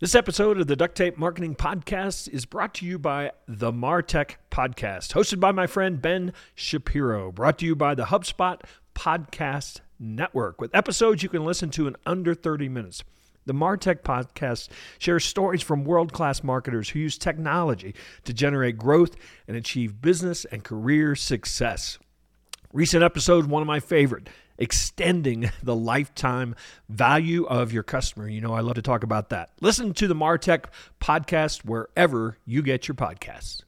This episode of the Duct Tape Marketing Podcast is brought to you by the Martech Podcast, hosted by my friend Ben Shapiro, brought to you by the HubSpot Podcast Network, with episodes you can listen to in under 30 minutes. The Martech podcast shares stories from world class marketers who use technology to generate growth and achieve business and career success. Recent episode, one of my favorite, extending the lifetime value of your customer. You know, I love to talk about that. Listen to the Martech podcast wherever you get your podcasts.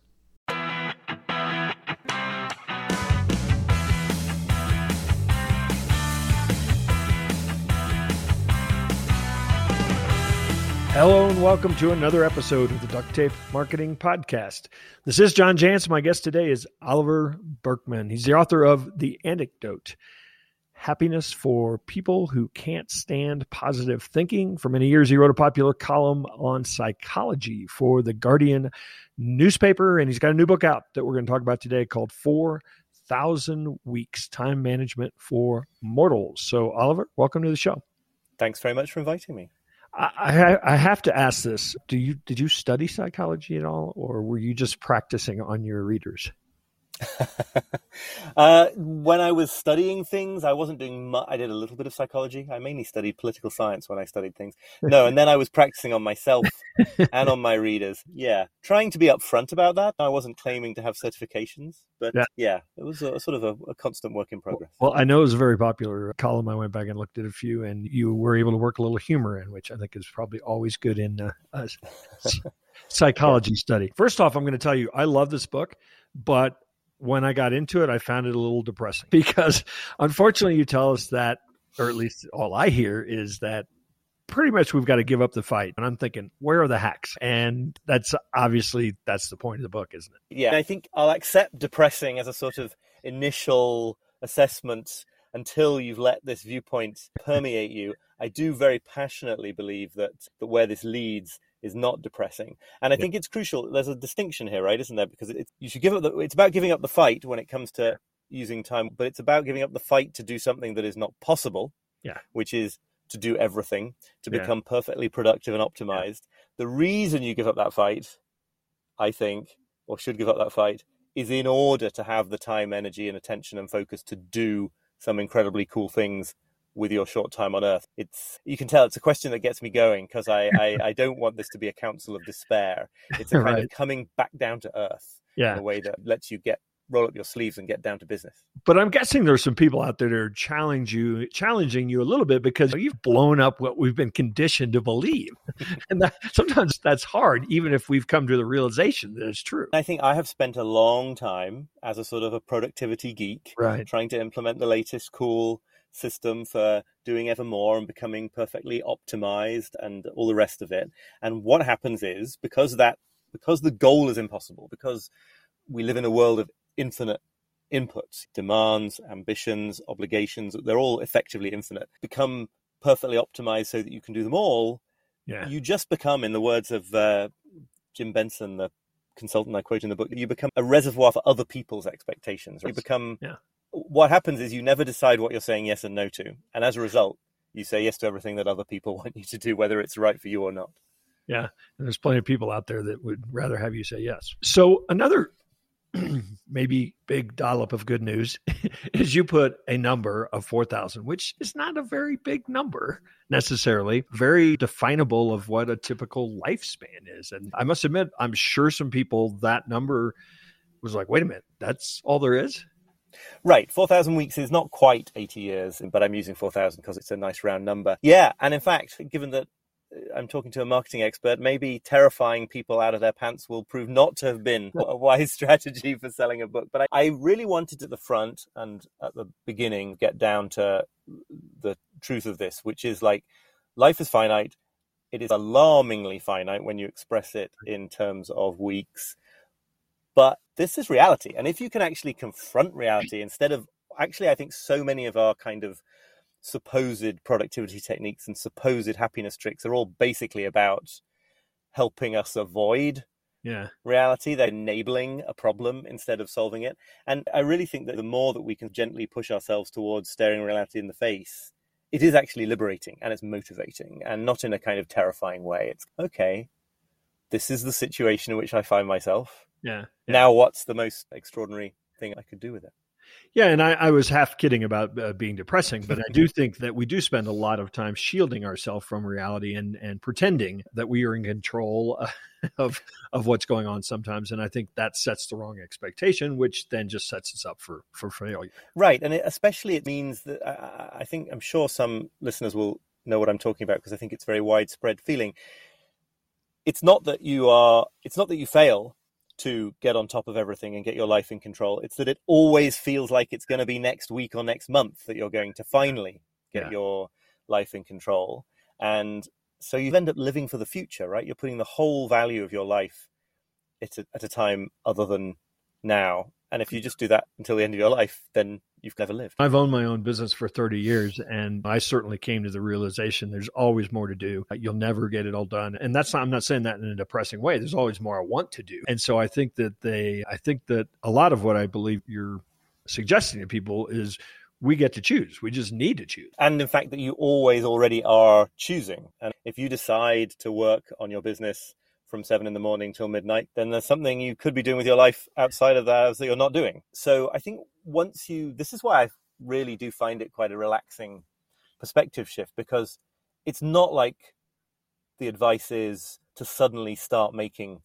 Hello and welcome to another episode of the Duct Tape Marketing Podcast. This is John Jantsch. My guest today is Oliver Burkeman. He's the author of The Antidote Happiness for People Who Can't Stand Positive Thinking. For many years, he wrote a popular column on psychology for the Guardian newspaper, and he's got a new book out that we're going to talk about today called 4,000 Weeks Time Management for Mortals. So, Oliver, welcome to the show. Thanks very much for inviting me. I, I have to ask this: Do you did you study psychology at all, or were you just practicing on your readers? uh, when I was studying things, I wasn't doing much. I did a little bit of psychology. I mainly studied political science when I studied things. No, and then I was practicing on myself and on my readers. Yeah, trying to be upfront about that. I wasn't claiming to have certifications, but yeah, yeah it was a, sort of a, a, constant work in progress. Well, I know it was a very popular column. I went back and looked at a few, and you were able to work a little humor in, which I think is probably always good in uh, psychology yeah. study. First off, I'm going to tell you, I love this book, but when I got into it, I found it a little depressing because unfortunately, you tell us that, or at least all I hear is that pretty much we've got to give up the fight. And I'm thinking, where are the hacks? And that's obviously that's the point of the book, isn't it? Yeah, I think I'll accept depressing as a sort of initial assessment until you've let this viewpoint permeate you. I do very passionately believe that, that where this leads is not depressing. And I yeah. think it's crucial. There's a distinction here, right? Isn't there? Because it, you should give up. The, it's about giving up the fight when it comes to using time, but it's about giving up the fight to do something that is not possible. Yeah. Which is to do everything to yeah. become perfectly productive and optimized. Yeah. The reason you give up that fight, I think, or should give up that fight, is in order to have the time, energy, and attention and focus to do some incredibly cool things with your short time on earth it's you can tell it's a question that gets me going because I, I, I don't want this to be a council of despair. It's a kind right. of coming back down to earth yeah. in a way that lets you get roll up your sleeves and get down to business. But i'm guessing there's some people out there that are challenge you challenging you a little bit because you've blown up what we've been conditioned to believe. And that, sometimes that's hard even if we've come to the realization that it's true. I think i have spent a long time as a sort of a productivity geek right. trying to implement the latest cool system for doing ever more and becoming perfectly optimized and all the rest of it. And what happens is because that because the goal is impossible, because we live in a world of infinite inputs, demands, ambitions, obligations, they're all effectively infinite, become perfectly optimized so that you can do them all. Yeah. You just become, in the words of uh, Jim Benson, the consultant I quote in the book, you become a reservoir for other people's expectations. You become yeah what happens is you never decide what you're saying yes and no to. And as a result, you say yes to everything that other people want you to do, whether it's right for you or not. Yeah. And there's plenty of people out there that would rather have you say yes. So another maybe big dollop of good news is you put a number of 4,000, which is not a very big number necessarily, very definable of what a typical lifespan is. And I must admit, I'm sure some people that number was like, wait a minute, that's all there is? Right, 4,000 weeks is not quite 80 years, but I'm using 4,000 because it's a nice round number. Yeah, and in fact, given that uh, I'm talking to a marketing expert, maybe terrifying people out of their pants will prove not to have been a wise strategy for selling a book. But I, I really wanted at the front and at the beginning get down to the truth of this, which is like life is finite. It is alarmingly finite when you express it in terms of weeks. But this is reality. And if you can actually confront reality instead of actually, I think so many of our kind of supposed productivity techniques and supposed happiness tricks are all basically about helping us avoid yeah. reality. They're enabling a problem instead of solving it. And I really think that the more that we can gently push ourselves towards staring reality in the face it is actually liberating and it's motivating and not in a kind of terrifying way. It's okay, this is the situation in which I find myself. Yeah. yeah. Now, what's the most extraordinary thing I could do with it? Yeah, and I, I was half kidding about uh, being depressing, but I do think that we do spend a lot of time shielding ourselves from reality and and pretending that we are in control uh, of of what's going on sometimes, and I think that sets the wrong expectation, which then just sets us up for for failure. Right, and it, especially it means that I, I think I'm sure some listeners will know what I'm talking about because I think it's very widespread feeling. It's not that you are. It's not that you fail to get on top of everything and get your life in control. It's that it always feels like it's going to be next week or next month that you're going to finally get yeah. your life in control. And so you end up living for the future, right? You're putting the whole value of your life at a, at a time other than now. And if you just do that until the end of your life, then you've never lived. I've owned my own business for 30 years, and I certainly came to the realization there's always more to do. You'll never get it all done. And that's not, I'm not saying that in a depressing way. There's always more I want to do. And so I think that they, I think that a lot of what I believe you're suggesting to people is we get to choose. We just need to choose. And in fact, that you always already are choosing. And if you decide to work on your business from seven in the morning till midnight, then there's something you could be doing with your life outside of that that you're not doing. So I think once you, this is why I really do find it quite a relaxing perspective shift because it's not like the advice is to suddenly start making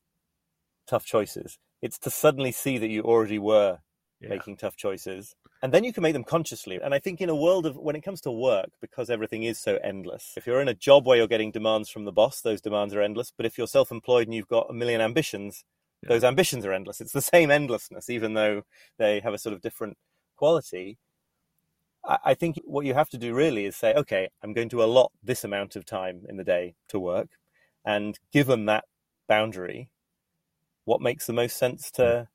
tough choices. It's to suddenly see that you already were yeah. making tough choices and then you can make them consciously and i think in a world of when it comes to work because everything is so endless if you're in a job where you're getting demands from the boss those demands are endless but if you're self-employed and you've got a million ambitions yeah. those ambitions are endless it's the same endlessness even though they have a sort of different quality I think what you have to do really is say, okay, I'm going to allot this amount of time in the day to work. And given that boundary, what makes the most sense to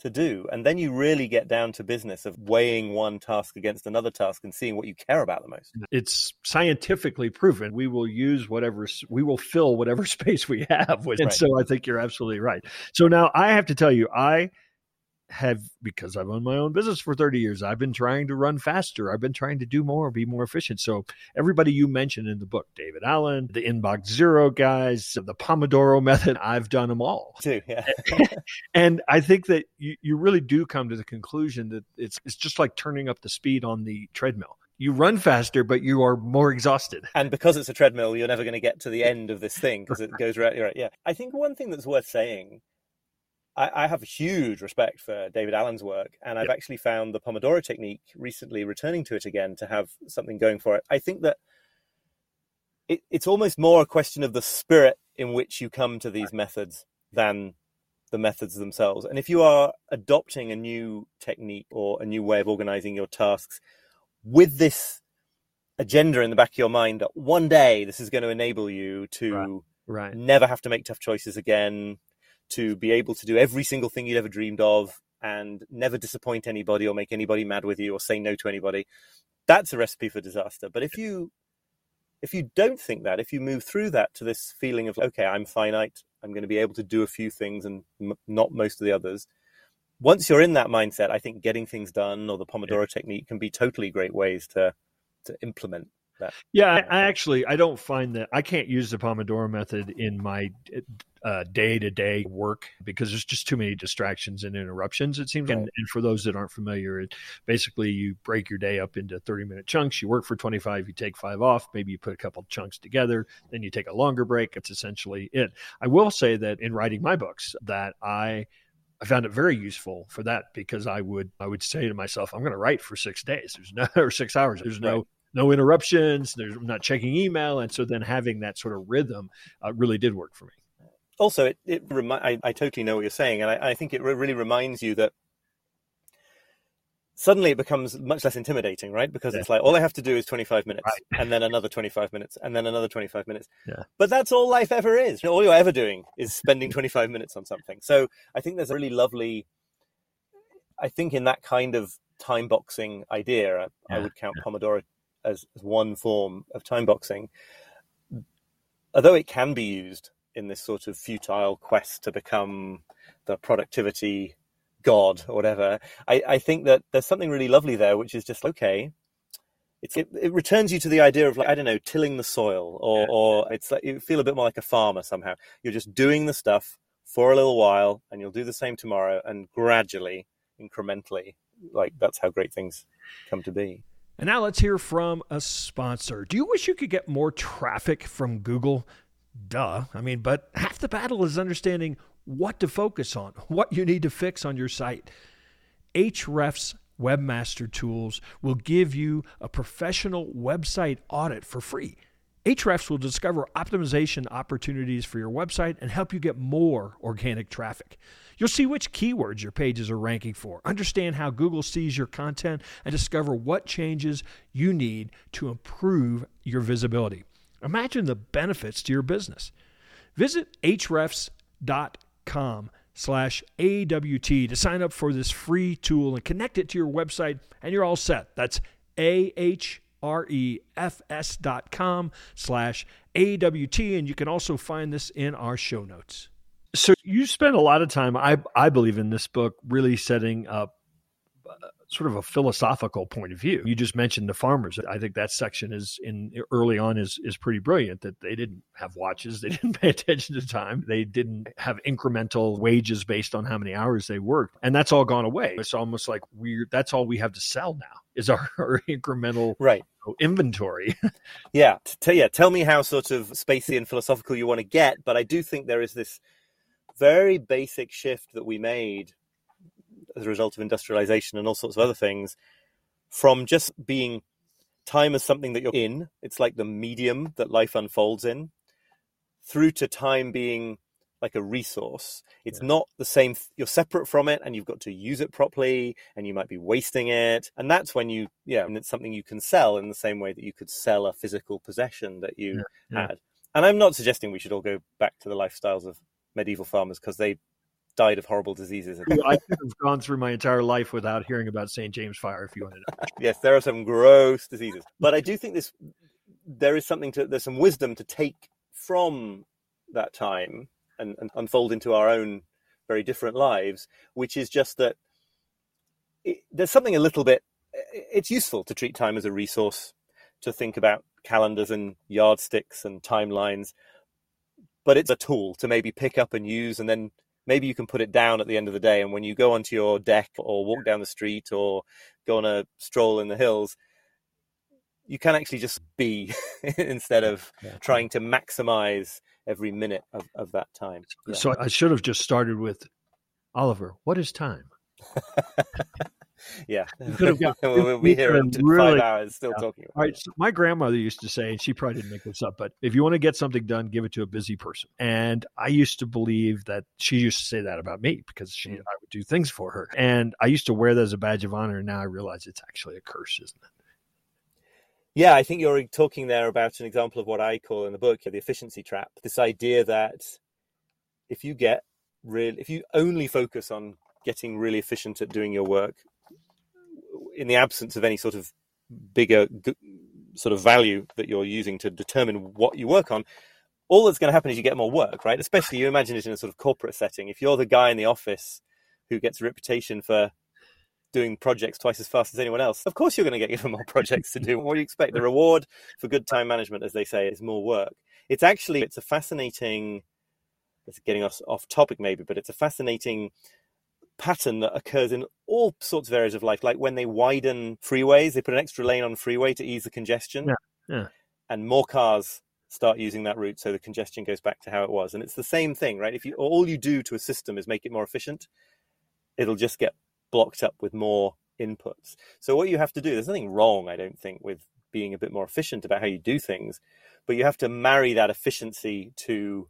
to do. And then you really get down to business of weighing one task against another task and seeing what you care about the most. It's scientifically proven. We will use whatever, we will fill whatever space we have. With. And right. so I think you're absolutely right. So now I have to tell you, I have because I've owned my own business for 30 years. I've been trying to run faster. I've been trying to do more, be more efficient. So everybody you mentioned in the book, David Allen, the inbox zero guys, the Pomodoro method, I've done them all. Too, yeah. and I think that you, you really do come to the conclusion that it's it's just like turning up the speed on the treadmill you run faster, but you are more exhausted. And because it's a treadmill, you're never going to get to the end of this thing because it goes right. Right. Yeah. I think one thing that's worth saying I, I, have huge respect for David Allen's work, and I've yep. actually found the Pomodoro technique recently returning to it again to have something going for it. I think that it, it's almost more a question of the spirit in which you come to these methods than the methods themselves. And if you are adopting a new technique or a new way of organizing your tasks with this agenda in the back of your mind that one day this is going to enable you to right. Right. never have to make tough choices again, to be able to do every single thing you'd ever dreamed of and never disappoint anybody or make anybody mad with you or say no to anybody that's a recipe for disaster but if you if you don't think that if you move through that to this feeling of okay i'm finite i'm going to be able to do a few things and m- not most of the others once you're in that mindset i think getting things done or the pomodoro yeah. technique can be totally great ways to to implement that. Yeah, I, actually I don't find that I can't use the Pomodoro method in my day to day work because there's just too many distractions and interruptions. It seems, right. and, and, for those that aren't familiar, it basically you break your day up into 30 minute chunks. You work for 25, you take five off. Maybe you put a couple chunks together, then you take a longer break. It's essentially it. I will say that in writing my books, that I I found it very useful for that because I would I would say to myself, I'm going to write for six days. There's no or six hours. There's no right no interruptions. There's I'm not checking email, and so then having that sort of rhythm uh, really did work for me. Also, it, it remi- I, I totally know what you're saying, and I, I think it re- really reminds you that suddenly it becomes much less intimidating, right? Because yeah. it's like all I have to do is 25 minutes, right. and then another 25 minutes, and then another 25 minutes. Yeah. But that's all life ever is. all you're ever doing is spending 25 minutes on something. So I think there's a really lovely. I think in that kind of time boxing idea, I, yeah. I would count Pomodoro as, as one form of time boxing, although it can be used in this sort of futile quest to become the productivity god or whatever, I, I think that there's something really lovely there, which is just okay. It's, it, it returns you to the idea of like I don't know tilling the soil or yeah. or it's like you feel a bit more like a farmer somehow. You're just doing the stuff for a little while and you'll do the same tomorrow and gradually incrementally like that's how great things come to be. And now let's hear from a sponsor. Do you wish you could get more traffic from Google? Duh. I mean, but half the battle is understanding what to focus on, what you need to fix on your site. Ahrefs Webmaster Tools will give you a professional website audit for free. Ahrefs will discover optimization opportunities for your website and help you get more organic traffic. You'll see which keywords your pages are ranking for, understand how Google sees your content, and discover what changes you need to improve your visibility. Imagine the benefits to your business. Visit ahrefs.com slash AWT to sign up for this free tool and connect it to your website, and you're all set. That's A-H-R-E-F-S dot com slash AWT, and you can also find this in our show notes. So you spend a lot of time, I I believe, in this book, really setting up uh, sort of a philosophical point of view. You just mentioned the farmers. I think that section is in early on is is pretty brilliant. That they didn't have watches, they didn't pay attention to time, they didn't have incremental wages based on how many hours they worked, and that's all gone away. It's almost like we're that's all we have to sell now is our, our incremental right inventory. yeah, t- yeah. Tell me how sort of spacey and philosophical you want to get, but I do think there is this very basic shift that we made as a result of industrialization and all sorts of other things from just being time as something that you're in, it's like the medium that life unfolds in, through to time being like a resource. It's yeah. not the same, you're separate from it and you've got to use it properly and you might be wasting it. And that's when you, yeah, and it's something you can sell in the same way that you could sell a physical possession that you yeah. had. And I'm not suggesting we should all go back to the lifestyles of medieval farmers because they died of horrible diseases. I could have gone through my entire life without hearing about St. James Fire if you wanted to. yes, there are some gross diseases. But I do think this there is something to there's some wisdom to take from that time and, and unfold into our own very different lives, which is just that it, there's something a little bit it's useful to treat time as a resource, to think about calendars and yardsticks and timelines but it's a tool to maybe pick up and use and then maybe you can put it down at the end of the day and when you go onto your deck or walk down the street or go on a stroll in the hills you can actually just be instead of yeah. trying to maximize every minute of, of that time yeah. so i should have just started with oliver what is time yeah, could have got, we'll be here in really, five hours still yeah. talking. All right, so my grandmother used to say, and she probably didn't make this up, but if you want to get something done, give it to a busy person. And I used to believe that she used to say that about me because she, mm. I would do things for her, and I used to wear that as a badge of honor. And now I realize it's actually a curse, isn't it? Yeah, I think you're talking there about an example of what I call in the book the efficiency trap. This idea that if you get real, if you only focus on getting really efficient at doing your work, in the absence of any sort of bigger sort of value that you're using to determine what you work on, all that's going to happen is you get more work, right? Especially you imagine it in a sort of corporate setting. If you're the guy in the office who gets a reputation for doing projects twice as fast as anyone else, of course you're going to get given more projects to do. What do you expect? The reward for good time management, as they say, is more work. It's actually it's a fascinating. It's getting us off topic maybe, but it's a fascinating pattern that occurs in all sorts of areas of life. Like when they widen freeways, they put an extra lane on freeway to ease the congestion. Yeah. yeah. And more cars start using that route so the congestion goes back to how it was. And it's the same thing, right? If you all you do to a system is make it more efficient, it'll just get blocked up with more inputs. So what you have to do, there's nothing wrong, I don't think, with being a bit more efficient about how you do things, but you have to marry that efficiency to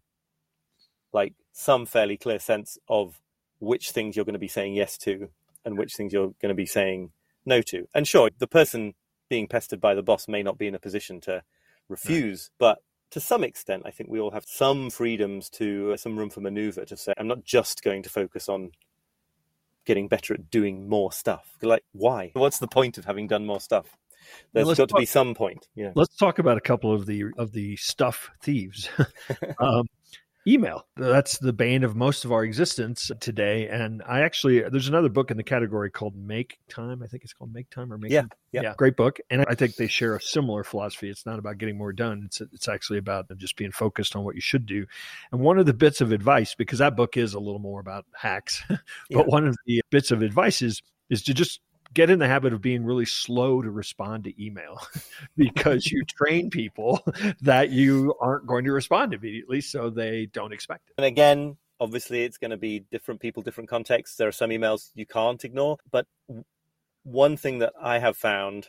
like some fairly clear sense of which things you're going to be saying yes to and which things you're going to be saying no to. And sure, the person being pestered by the boss may not be in a position to refuse, but to some extent, I think we all have some freedoms to uh, some room for maneuver to say, I'm not just going to focus on getting better at doing more stuff. Like, why? What's the point of having done more stuff? There's got talk, to be some point. Yeah. Let's talk about a couple of the of the stuff thieves. um, email. That's the bane of most of our existence today. And I actually, there's another book in the category called Make Time. I think it's called Make Time or Make yeah, yeah, yeah, great book. And I think they share a similar philosophy. It's not about getting more done. It's it's actually about just being focused on what you should do. And one of the bits of advice, because that book is a little more about hacks, but yeah. one of the bits of advice is is to just get in the habit of being really slow to respond to email because you train people that you aren't going to respond immediately so they don't expect it. And again, obviously it's going to be different people, different contexts. There are some emails you can't ignore, but one thing that I have found,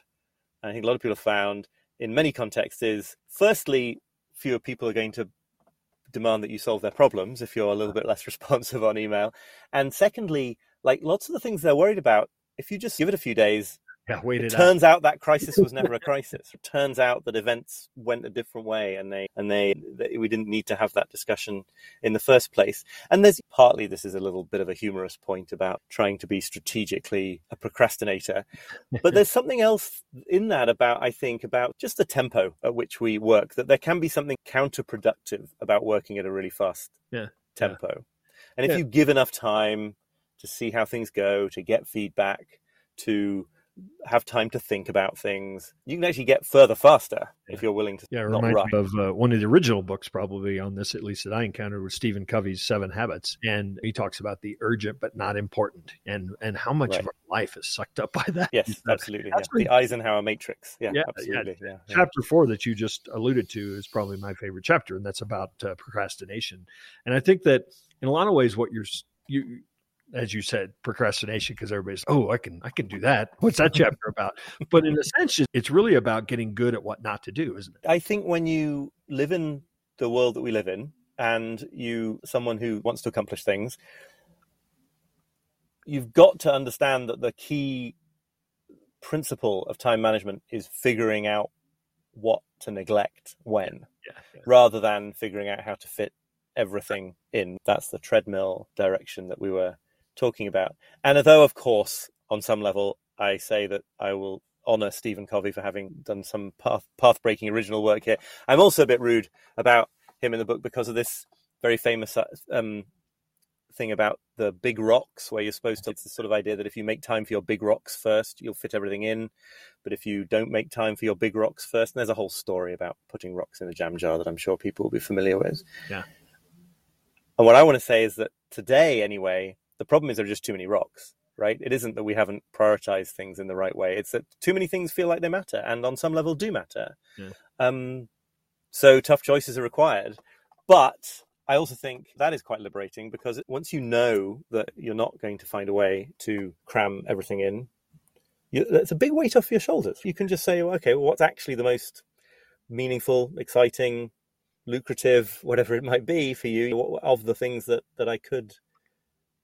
and I think a lot of people have found in many contexts is firstly, fewer people are going to demand that you solve their problems if you're a little bit less responsive on email. And secondly, like lots of the things they're worried about if you just give it a few days, yeah, wait it, it turns out that crisis was never a crisis. It turns out that events went a different way, and they and they, they, we didn't need to have that discussion in the first place. And there's partly this is a little bit of a humorous point about trying to be strategically a procrastinator, but there's something else in that about I think about just the tempo at which we work. That there can be something counterproductive about working at a really fast yeah. tempo, yeah. and if yeah. you give enough time to see how things go, to get feedback, to have time to think about things. You can actually get further faster yeah. if you're willing to. Yeah, remind me of uh, one of the original books, probably on this, at least that I encountered, was Stephen Covey's Seven Habits, and he talks about the urgent but not important, and and how much right. of our life is sucked up by that. Yes, absolutely. Yeah. The Eisenhower Matrix. Yeah, yeah absolutely. Yeah. Chapter four that you just alluded to is probably my favorite chapter, and that's about uh, procrastination. And I think that in a lot of ways, what you're you as you said, procrastination because everybody's, oh, I can, I can do that. What's that chapter about? But in a sense, it's really about getting good at what not to do, isn't it? I think when you live in the world that we live in, and you, someone who wants to accomplish things, you've got to understand that the key principle of time management is figuring out what to neglect when, yeah, yeah. rather than figuring out how to fit everything in. That's the treadmill direction that we were talking about. And although, of course, on some level, I say that I will honor Stephen Covey for having done some path path breaking original work here, I'm also a bit rude about him in the book because of this very famous uh, um, thing about the big rocks, where you're supposed to. It's the sort of idea that if you make time for your big rocks first, you'll fit everything in. But if you don't make time for your big rocks first, and there's a whole story about putting rocks in a jam jar that I'm sure people will be familiar with. Yeah. And what I want to say is that today, anyway, the problem is there are just too many rocks, right? It isn't that we haven't prioritized things in the right way. It's that too many things feel like they matter and on some level do matter. Yeah. Um, so tough choices are required. But I also think that is quite liberating because once you know that you're not going to find a way to cram everything in, you, it's a big weight off your shoulders. You can just say, well, okay, well, what's actually the most meaningful, exciting, lucrative, whatever it might be for you of the things that, that I could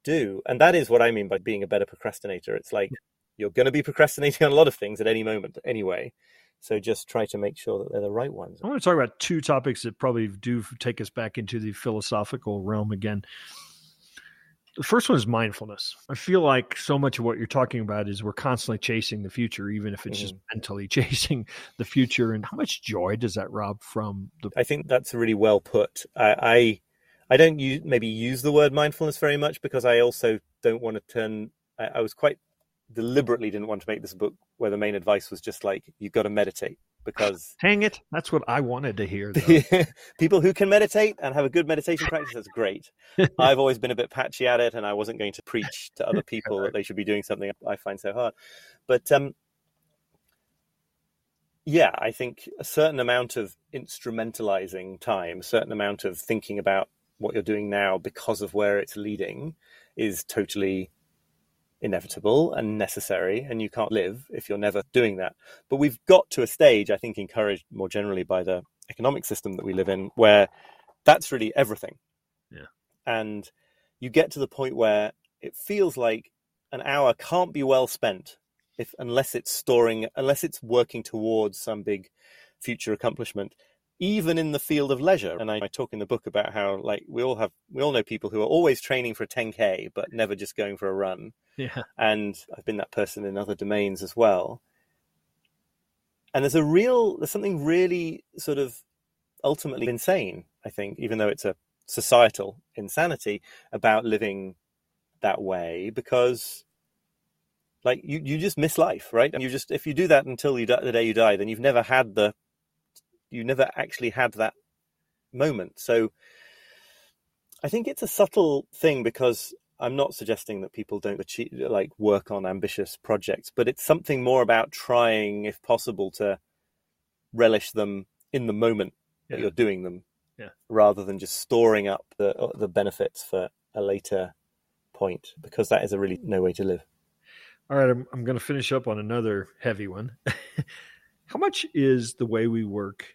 do. And that is what I mean by being a better procrastinator. It's like you're going to be procrastinating on a lot of things at any moment anyway. So just try to make sure that they're the right ones. I want to talk about two topics that probably do take us back into the philosophical realm again. The first one is mindfulness. I feel like so much of what you're talking about is we're constantly chasing the future, even if it's mm-hmm. just mentally chasing the future. And how much joy does that rob from the? I think that's really well put. I, I I don't use, maybe use the word mindfulness very much because I also don't want to turn. I, I was quite deliberately didn't want to make this book where the main advice was just like you've got to meditate because hang it. That's what i wanted to hear people who can meditate and have a good meditation practice that's great. I've always been a bit patchy at it and i wasn't going to preach to other people that they should be doing something i find so hard. But um yeah i think a certain amount of instrumentalizing time a certain amount of thinking about what you're doing now because of where it's leading is totally inevitable and necessary and you can't live if you're never doing that. But we've got to a stage i think encouraged more generally by the economic system that we live in where that's really everything. Yeah. And you get to the point where it feels like an hour can't be well spent if unless it's storing unless it's working towards some big future accomplishment even in the field of leisure. And I, I, talk in the book about how like we all have we all know people who are always training for a 10k but never just going for a run. Yeah. And I've been that person in other domains as well. And there's a real there's something really sort of ultimately insane, I think, even though it's a societal insanity about living that way because like you, you just miss life right and you just if you do that until you die, the day you die then you've never had the you never actually had that moment so i think it's a subtle thing because i'm not suggesting that people don't achieve like work on ambitious projects but it's something more about trying if possible to relish them in the moment yeah. that you're doing them yeah. rather than just storing up the the benefits for a later point because that is a really no way to live. All right, I'm, I'm going to finish up on another heavy one. How much is the way we work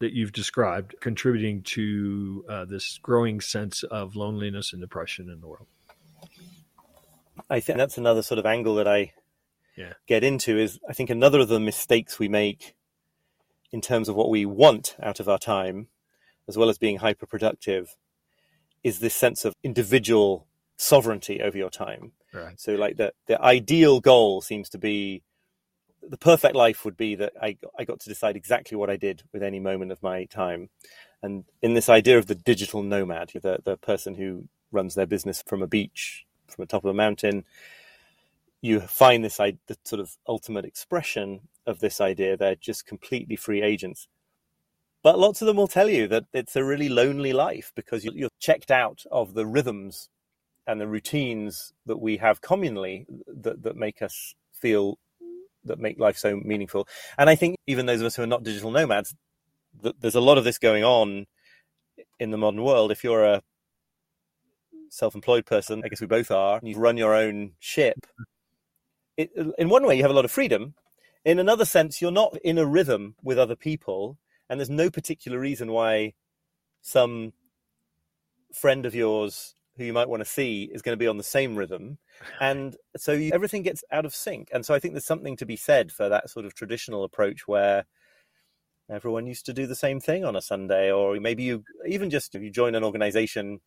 that you've described contributing to uh, this growing sense of loneliness and depression in the world? I think that's another sort of angle that I yeah. get into is I think another of the mistakes we make in terms of what we want out of our time as well as being hyper productive, is this sense of individual sovereignty over your time. Right. So, like the the ideal goal seems to be the perfect life would be that I I got to decide exactly what I did with any moment of my time, and in this idea of the digital nomad, the the person who runs their business from a beach, from the top of a mountain, you find this the sort of ultimate expression of this idea. They're just completely free agents. But lots of them will tell you that it's a really lonely life because you're checked out of the rhythms and the routines that we have communally that, that make us feel that make life so meaningful. And I think even those of us who are not digital nomads, there's a lot of this going on in the modern world. If you're a self-employed person, I guess we both are, and you run your own ship. It, in one way, you have a lot of freedom. In another sense, you're not in a rhythm with other people and there's no particular reason why some friend of yours who you might want to see is going to be on the same rhythm. And so you, everything gets out of sync. And so i think there's something to be said for that sort of traditional approach where everyone used to do the same thing on a sunday or maybe you even just if you join an organization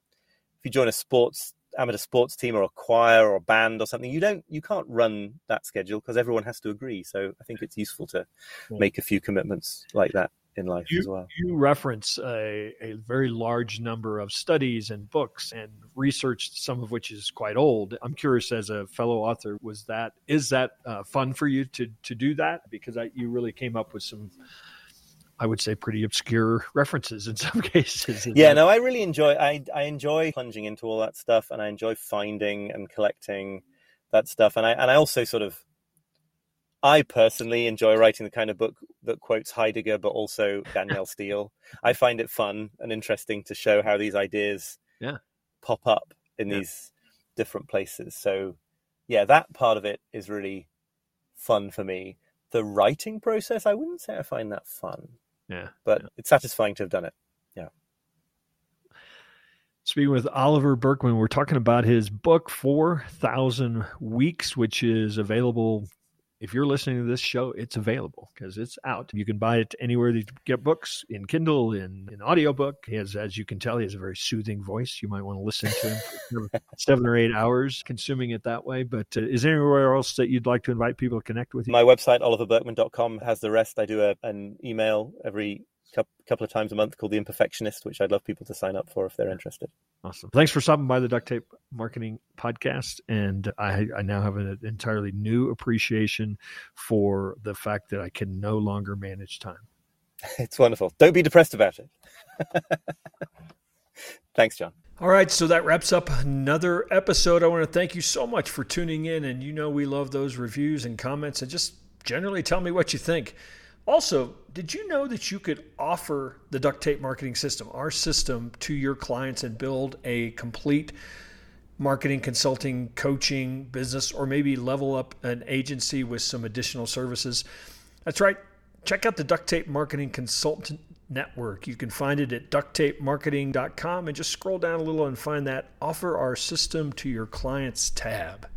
if you join a sports amateur sports team or a choir or a band or something you don't you can't run that schedule because everyone has to agree. So i think it's useful to hmm. make a few commitments like that in life you, as well. You reference a, a, very large number of studies and books and research, some of which is quite old. I'm curious, as a fellow author, was that is that uh, fun for you to to do that? Because I, you really came up with some. I would say pretty obscure references in some cases. Yeah, that... no, I really enjoy. I I enjoy plunging into all that stuff, and I enjoy finding and collecting that stuff. And I and I also sort of I personally enjoy writing the kind of book that quotes Heidegger, but also Danielle Steel. I find it fun and interesting to show how these ideas yeah. pop up in yeah. these different places. So, yeah, that part of it is really fun for me. The writing process, I wouldn't say I find that fun. Yeah. But yeah. it's satisfying to have done it. Yeah. Speaking with Oliver Burkeman, we're talking about his book, 4,000 Weeks, which is available if you're listening to this show, it's available because it's out. You can buy it anywhere that you get books in Kindle, in, in audiobook. He has, as you can tell, he has a very soothing voice. You might want to listen to him for seven or eight hours consuming it that way. But uh, is there anywhere else that you'd like to invite people to connect with you? My website, oliverburkeman.com, has the rest. I do a, an email every couple of times a month called The Imperfectionist, which I'd love people to sign up for if they're interested. Awesome. Thanks for stopping by the Duct Tape Marketing Podcast. And I, I now have an entirely new appreciation for the fact that I can no longer manage time. It's wonderful. Don't be depressed about it. Thanks, John. All right, so that wraps up another episode. I want to thank you so much for tuning in. And you know, we love those reviews and comments and just generally tell me what you think. Also, did you know that you could offer the duct tape marketing system, our system, to your clients and build a complete marketing, consulting, coaching business, or maybe level up an agency with some additional services? That's right. Check out the Duct Tape Marketing Consultant Network. You can find it at ducttapemarketing.com and just scroll down a little and find that Offer Our System to Your Clients tab.